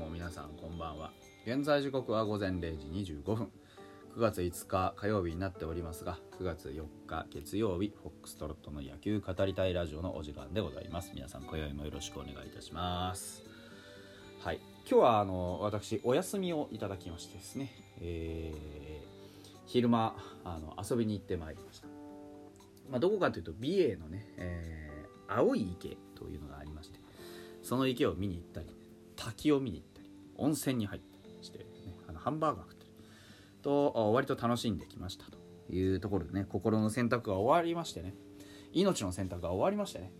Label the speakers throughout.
Speaker 1: も皆さんこんばんは。現在時刻は午前0時25分。9月5日火曜日になっておりますが9月4日月曜日フォックストロットの野球語りたいラジオのお時間でございます。皆さん今宵もよろしくお願いいたします。はい。今日はあの私お休みをいただきましてですね、えー、昼間あの遊びに行ってまいりました、まあ、どこかというと美瑛のね、えー、青い池というのがありましてその池を見に行ったり滝を見に行ったり温泉に入ったりして、ね、あのハンバーガー食ったりと割と楽しんできましたというところでね心の選択が終わりましてね。命の選択が終わりましてね。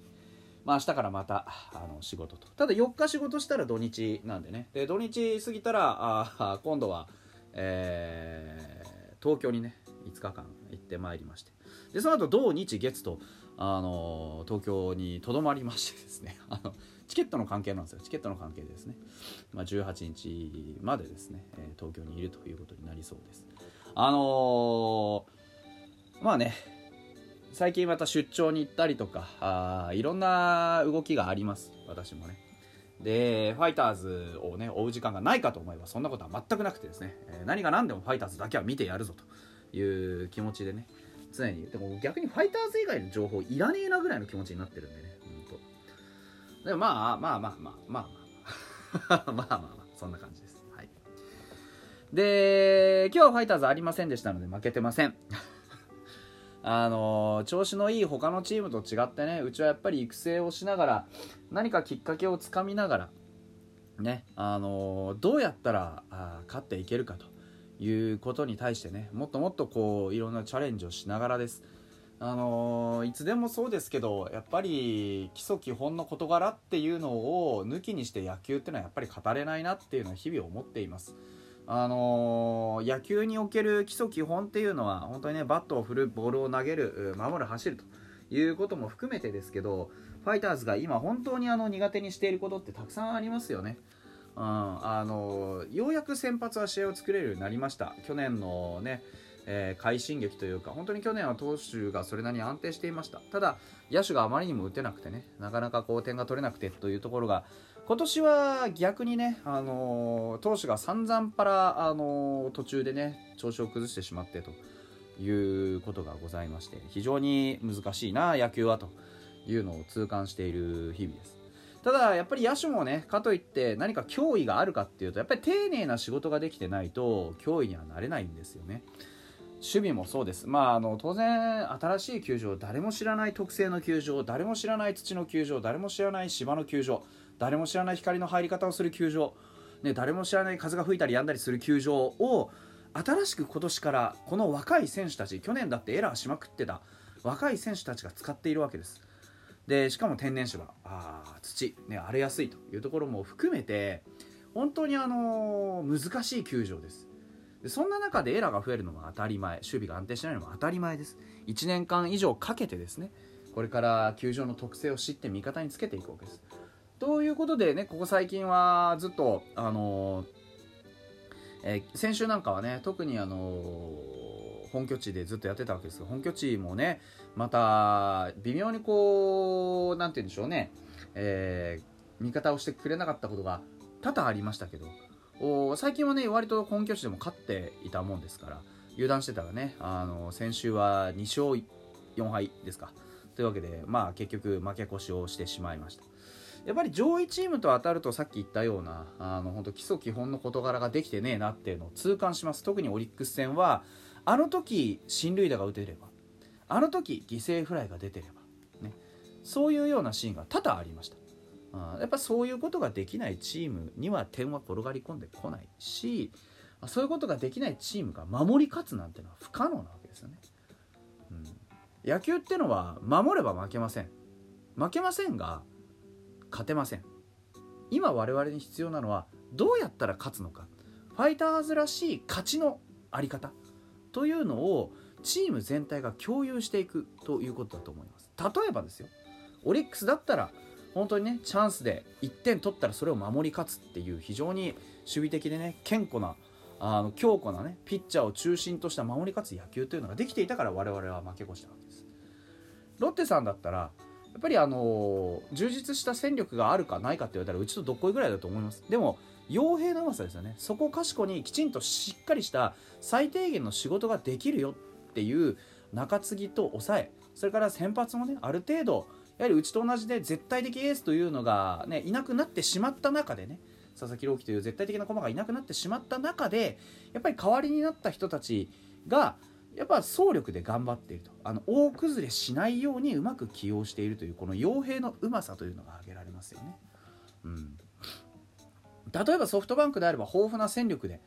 Speaker 1: まあ明日からまたあの仕事と。ただ4日仕事したら土日なんでね。で土日過ぎたらあ今度は、えー、東京にね5日間行ってまいりまして。でその後土日月とあの東京にとどまりましてですね。あのチケットの関係なんですよ。チケットの関係でですね、まあ、18日までですね、え、東京にいるということになりそうです。あのー、まあね最近また出張に行ったりとかあいろんな動きがあります。私もね。でファイターズをね追う時間がないかと思えばそんなことは全くなくてですね、え、何が何でもファイターズだけは見てやるぞという気持ちでね。常に。でも逆にファイターズ以外の情報いらねえなぐらいの気持ちになってるんでねほんと。でもまあまあまあまあまあまあ。まあまあまあ。そんな感じです。はい。で今日ファイターズありませんでしたので負けてません。あのー、調子のいい他のチームと違ってねうちはやっぱり育成をしながら何かきっかけをつかみながらねあのー、どうやったらあ勝っていけるかと。いうことに対してねもっともっとこういろんなチャレンジをしながらですあのー、いつでもそうですけどやっぱり基礎基本の事柄っていうのを抜きにして野球っていうのはやっぱり語れないなっていうのは日々思っています。あのー、野球における基礎基本っていうのは本当にねバットを振るボールを投げる守る走るということも含めてですけどファイターズが今本当にあの苦手にしていることってたくさんありますよね。うん、あの、ようやく先発は試合を作れるようになりました。去年のねえー、快進撃というか本当に去年は投手がそれなりに安定していました。ただ野手があまりにも打てなくてねなかなかこう点が取れなくてというところが今年は逆にね、あの、投手が散々パラ、あの、途中でね調子を崩してしまってということがございまして非常に難しいな野球はというのを痛感している日々です。ただやっぱり野手もねかといって何か脅威があるかっていうとやっぱり丁寧な仕事ができてないと脅威にはなれないんですよね。守備もそうです、まあ、あの当然、新しい球場誰も知らない特製の球場誰も知らない土の球場誰も知らない芝の球場誰も知らない光の入り方をする球場、ね、誰も知らない風が吹いたりやんだりする球場を新しく今年からこの若い選手たち去年だってエラーしまくってた若い選手たちが使っているわけです。でしかも天然芝あ土、ね、荒れやすいというところも含めて本当にあのー、難しい球場です。でそんな中でエラーが増えるのも当たり前守備が安定しないのも当たり前です。1年間以上かけてですねこれから球場の特性を知って味方につけていくわけです。ということでねここ最近はずっとあのー、えー、先週なんかはね特にあのー、本拠地でずっとやってたわけですが本拠地もねまた微妙にこう何て言うんでしょうね、え味方をしてくれなかったことが多々ありましたけどお最近はね割と本拠地でも勝っていたもんですから油断してたらねあの先週は2勝4敗ですか。というわけでまあ結局負け越しをしてしまいました。やっぱり上位チームと当たるとさっき言ったようなあの本当基礎基本の事柄ができてねえなっていうのを痛感します。特にオリックス戦はあの時進塁打が打てればあの時犠牲フライが出てれば、ね、そういうようなシーンが多々ありました。やっぱそういうことができないチームには点は転がり込んでこないしそういうことができないチームが守り勝つなんてのは不可能なわけですよね、うん、野球ってのは守れば負けません。負けませんが勝てません。今我々に必要なのはどうやったら勝つのか。ファイターズらしい勝ちのあり方。というのをチーム全体が共有していくということだと思います。例えばですよ。オリックスだったら本当にねチャンスで1点取ったらそれを守り勝つっていう非常に守備的でね堅固なあの強固なねピッチャーを中心とした守り勝つ野球というのができていたから我々は負け越したわけです。ロッテさんだったらやっぱりあの充実した戦力があるかないかって言われたらうちとどっこいぐらいだと思います。でも傭兵のうまさですよね。そこかしこにきちんとしっかりした最低限の仕事ができるよっていう中継ぎと抑えそれから先発もねある程度やはりうちと同じで絶対的エースというのが、ね、いなくなってしまった中でね佐々木朗希という絶対的な駒がいなくなってしまった中でやっぱり代わりになった人たちがやっぱ総力で頑張っていると。あの大崩れしないようにうまく起用しているというこの傭兵のうまさというのが挙げられますよね。うん、例えばソフトバンクであれば豊富な戦力で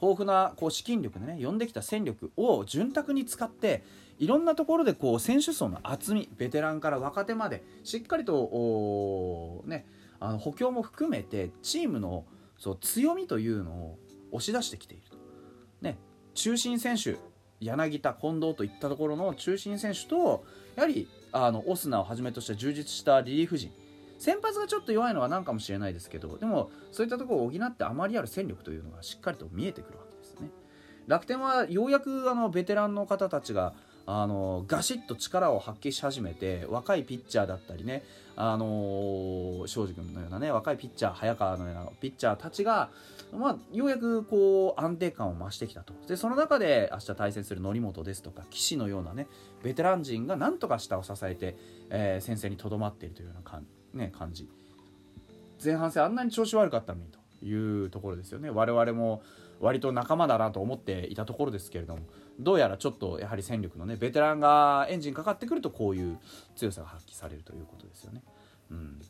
Speaker 1: 豊富なこう資金力でね呼んできた戦力を潤沢に使っていろんなところでこう選手層の厚みベテランから若手までしっかりとねあの補強も含めてチームのそう強みというのを押し出してきていると。ね、中心選手柳田近藤といったところの中心選手とやはりあのオスナをはじめとした充実したリリーフ陣先発がちょっと弱いのは何かもしれないですけどでもそういったところを補ってあまりある戦力というのがしっかりと見えてくるわけですね。楽天はようやくあのベテランの方たちがあのガシッと力を発揮し始めて若いピッチャーだったりねあの庄司君のようなね若いピッチャー早川のようなピッチャーたちが、まあ、ようやくこう安定感を増してきたと。でその中で明日対戦する則本ですとか岸のようなねベテラン陣がなんとか下を支えて、えー、先生にとどまっているというような感,、ね、感じ。前半戦あんなに調子悪かったのにというところですよね。我々も割と仲間だなと思っていたところですけれどもどうやらちょっとやはり戦力のねベテランがエンジンかかってくるとこういう強さが発揮されるということですよね。うん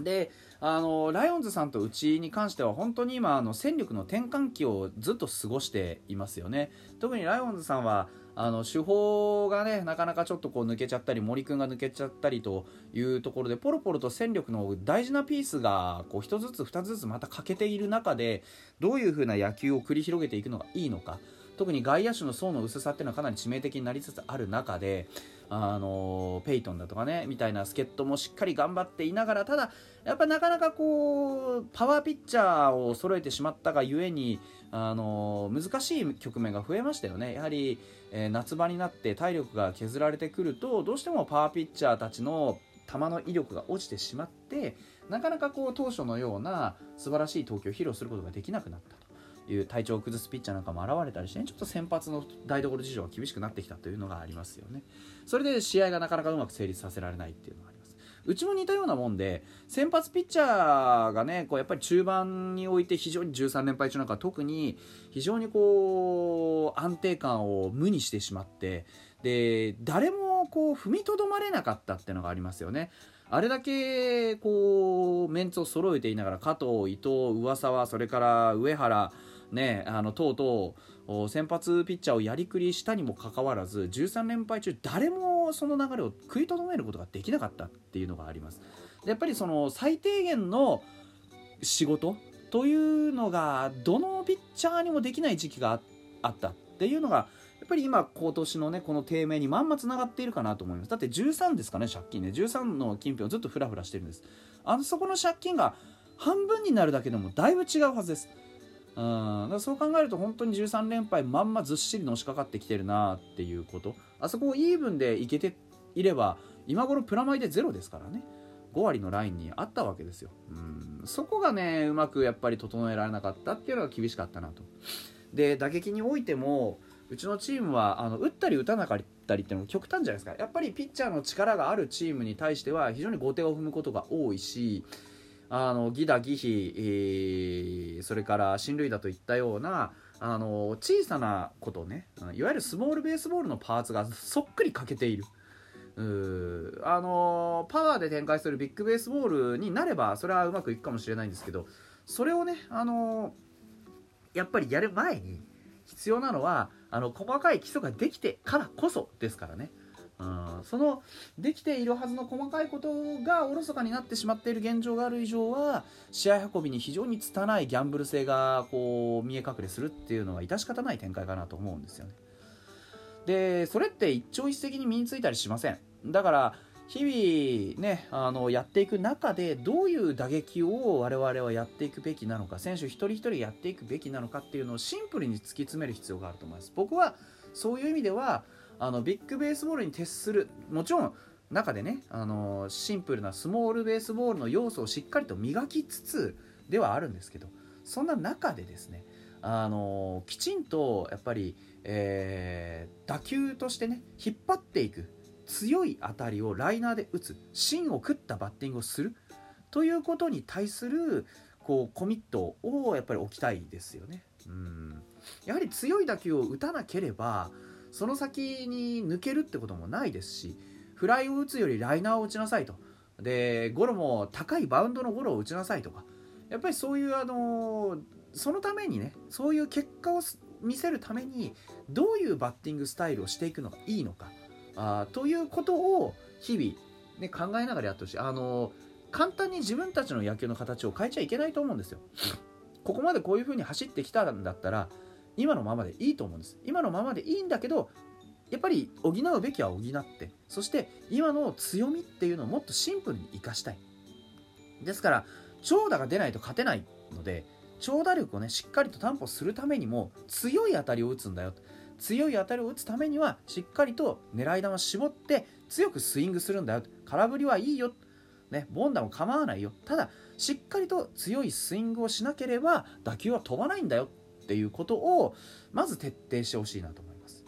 Speaker 1: であのライオンズさんとうちに関しては本当に今あの戦力の転換期をずっと過ごしていますよね。特にライオンズさんはあの手法がねなかなかちょっとこう抜けちゃったり森君が抜けちゃったりというところでポロポロと戦力の大事なピースがこう1つずつ2つずつまた欠けている中でどういう風な野球を繰り広げていくのがいいのか。特に外野手の層の薄さっていうのはかなり致命的になりつつある中であのペイトンだとかねみたいな助っ人もしっかり頑張っていながらただやっぱなかなかこうパワーピッチャーを揃えてしまったがゆえにあの難しい局面が増えましたよねやはり、えー、夏場になって体力が削られてくるとどうしてもパワーピッチャーたちの球の威力が落ちてしまってなかなかこう当初のような素晴らしい投球を披露することができなくなったと。いう体調を崩すピッチャーなんかも現れたりして、ね、ちょっと先発の台所事情が厳しくなってきたというのがありますよね。それで試合がなかなかうまく成立させられないっていうのがあります。うちも似たようなもんで先発ピッチャーがねこうやっぱり中盤において非常に13連敗中なんか特に非常にこう安定感を無にしてしまってで誰もこう踏みとどまれなかったっていうのがありますよね。あれだけこうメンツを揃えていながら加藤、伊藤、上沢それから上原ね、あのとうとう先発ピッチャーをやりくりしたにもかかわらず13連敗中誰もその流れを食いとどめることができなかったっていうのがあります。でやっぱりその最低限の仕事というのがどのピッチャーにもできない時期があったっていうのがやっぱり今今年のねこの低迷にまんまつながっているかなと思います。だって13ですかね借金ね。13の近辺をずっとフラフラしてるんです。あのそこの借金が半分になるだけでもだいぶ違うはずです。うん。そう考えると本当に13連敗まんまずっしりのしかかってきてるなっていうこと。あそこをイーブンでいけていれば今頃プラマイでゼロですからね。5割のラインにあったわけですよ。うん。そこがねうまくやっぱり整えられなかったっていうのが厳しかったなと。で打撃においてもうちのチームはあの打ったり打たなかったりっていうのも極端じゃないですか。やっぱりピッチャーの力があるチームに対しては非常に後手を踏むことが多いしあのギダギヒ、えー、それから進塁打といったようなあの小さなことねいわゆるスモールベースボールのパーツがそっくり欠けている。うあのパワーで展開するビッグベースボールになればそれはうまくいくかもしれないんですけどそれをねあのやっぱりやる前に必要なのはあの細かい基礎ができてからこそですからね。うん、そのできているはずの細かいことがおろそかになってしまっている現状がある以上は試合運びに非常に拙いギャンブル性がこう見え隠れするっていうのは致し方ない展開かなと思うんですよね。でそれって一朝一夕に身についたりしません？だから日々ねあのやっていく中でどういう打撃を我々はやっていくべきなのか選手一人一人やっていくべきなのかっていうのをシンプルに突き詰める必要があると思います僕はそういう意味ではあのビッグベースボールに徹するもちろん中でねあのシンプルなスモールベースボールの要素をしっかりと磨きつつではあるんですけどそんな中でですねあのきちんとやっぱり、えー、打球としてね引っ張っていく強い当たりをライナーで打つ芯を食ったバッティングをするということに対するこうコミットをやっぱり置きたいですよね。うんやはり強い打球を打たなければその先に抜けるってこともないですしフライを打つよりライナーを打ちなさいと。でゴロも高いバウンドのゴロを打ちなさいとか。やっぱりそういうあのそのためにねそういう結果を見せるためにどういうバッティングスタイルをしていくのがいいのか。あということを日々、ね、考えながらやってほしい。あの簡単に自分たちの野球の形を変えちゃいけないと思うんですよ。ここまでこういう風に走ってきたんだったら今のままでいいと思うんです。今のままでいいんだけどやっぱり補うべきは補ってそして今の強みっていうのをもっとシンプルに生かしたい。ですから長打が出ないと勝てないので長打力をねしっかりと担保するためにも強い当たりを打つんだよ。強い当たりを打つためにはしっかりと狙い球を絞って強くスイングするんだよ。空振りはいいよ、ね、ボンダも構わないよ。ただしっかりと強いスイングをしなければ打球は飛ばないんだよ。っていうことをまず徹底してほしいなと思います、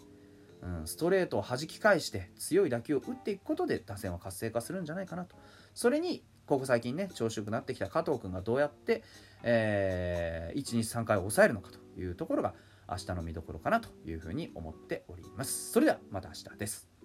Speaker 1: うん、ストレートを弾き返して強い打球を打っていくことで打線は活性化するんじゃないかなと。それにここ最近ね調子よくなってきた加藤君がどうやって、えー、123回を抑えるのかというところが明日の見どころかなというふうに思っております。それではまた明日です。